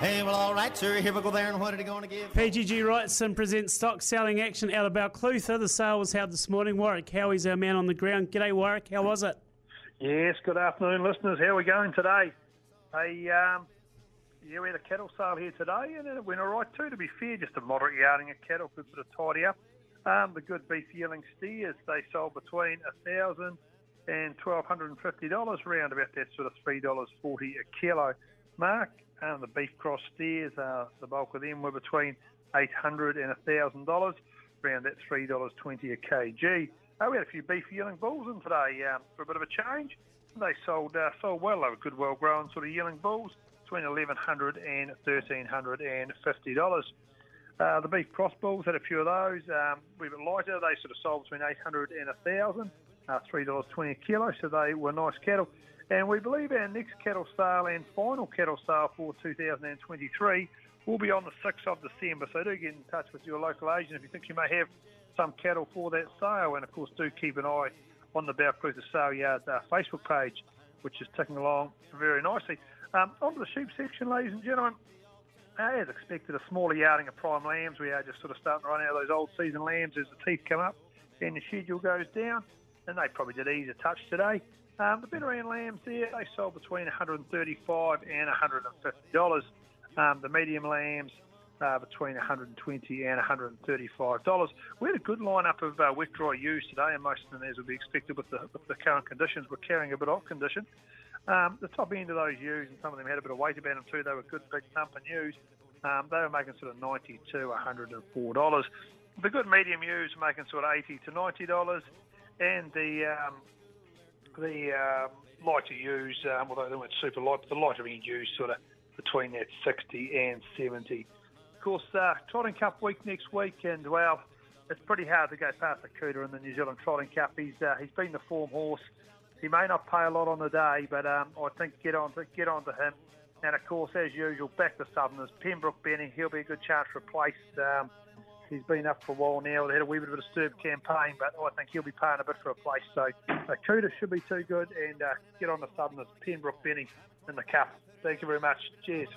Hey, well, all right, sir. Here we go there. And what are you going to give? PGG Wrightson presents stock selling action out of Balclutha. The sale was held this morning. Warwick Howie's our man on the ground. G'day, Warwick. How was it? Yes, good afternoon, listeners. How are we going today? Hey, um, yeah, we had a cattle sale here today, and it went all right too. To be fair, just a moderate yarding of cattle, good bit of tidy up. Um, the good beef yearling steers they sold between a thousand and twelve hundred and fifty dollars, around about that sort of three dollars forty a kilo mark. Um, the beef cross steers, the bulk of them were between eight hundred and a thousand dollars, around that three dollars twenty a kg. Uh, we had a few beef yearling bulls in today um, for a bit of a change. They sold uh, sold well. They were good, well grown sort of yearling bulls between eleven hundred and thirteen hundred and fifty dollars. Uh, the beef cross bulls had a few of those. Um, a bit lighter. They sort of sold between 800 and 1,000, uh, $3.20 a kilo, so they were nice cattle. And we believe our next cattle sale and final cattle sale for 2023 will be on the 6th of December. So do get in touch with your local agent if you think you may have some cattle for that sale. And of course, do keep an eye on the Balclutha Sale Yard uh, Facebook page, which is ticking along very nicely. Um, on to the sheep section, ladies and gentlemen. Uh, as expected, a smaller yarding of prime lambs. We are just sort of starting to run out of those old season lambs as the teeth come up and the schedule goes down. And they probably did ease a touch today. Um, the Benaran lambs there, they sold between 135 and 150 dollars. Um, the medium lambs uh, between 120 and 135 dollars. We had a good lineup of uh, wet dry ewes today, and most of them, as would be expected with the, with the current conditions, were carrying a bit of condition. Um, the top end of those ewes, and some of them had a bit of weight about them too. They were good, big thumping ewes. Um, they were making sort of 90 to 104 dollars. The good medium ewes were making sort of 80 to 90 dollars, and the um, the um, lighter ewes, um, although they weren't super light, but the lighter end ewes sort of between that 60 and 70. Of course, uh, Trotting Cup week next week, and well, it's pretty hard to go past the Cooter in the New Zealand Trotting Cup. He's uh, he's been the form horse. He may not pay a lot on the day, but um, I think get on to get on to him. And of course, as usual, back to Southerners. Pembroke Benny, he'll be a good chance for a place. Um, he's been up for a while now. They had a wee bit of a disturbed campaign, but I think he'll be paying a bit for a place. So uh, should be too good, and uh, get on the Southerners. Pembroke Benny in the cup. Thank you very much. Cheers.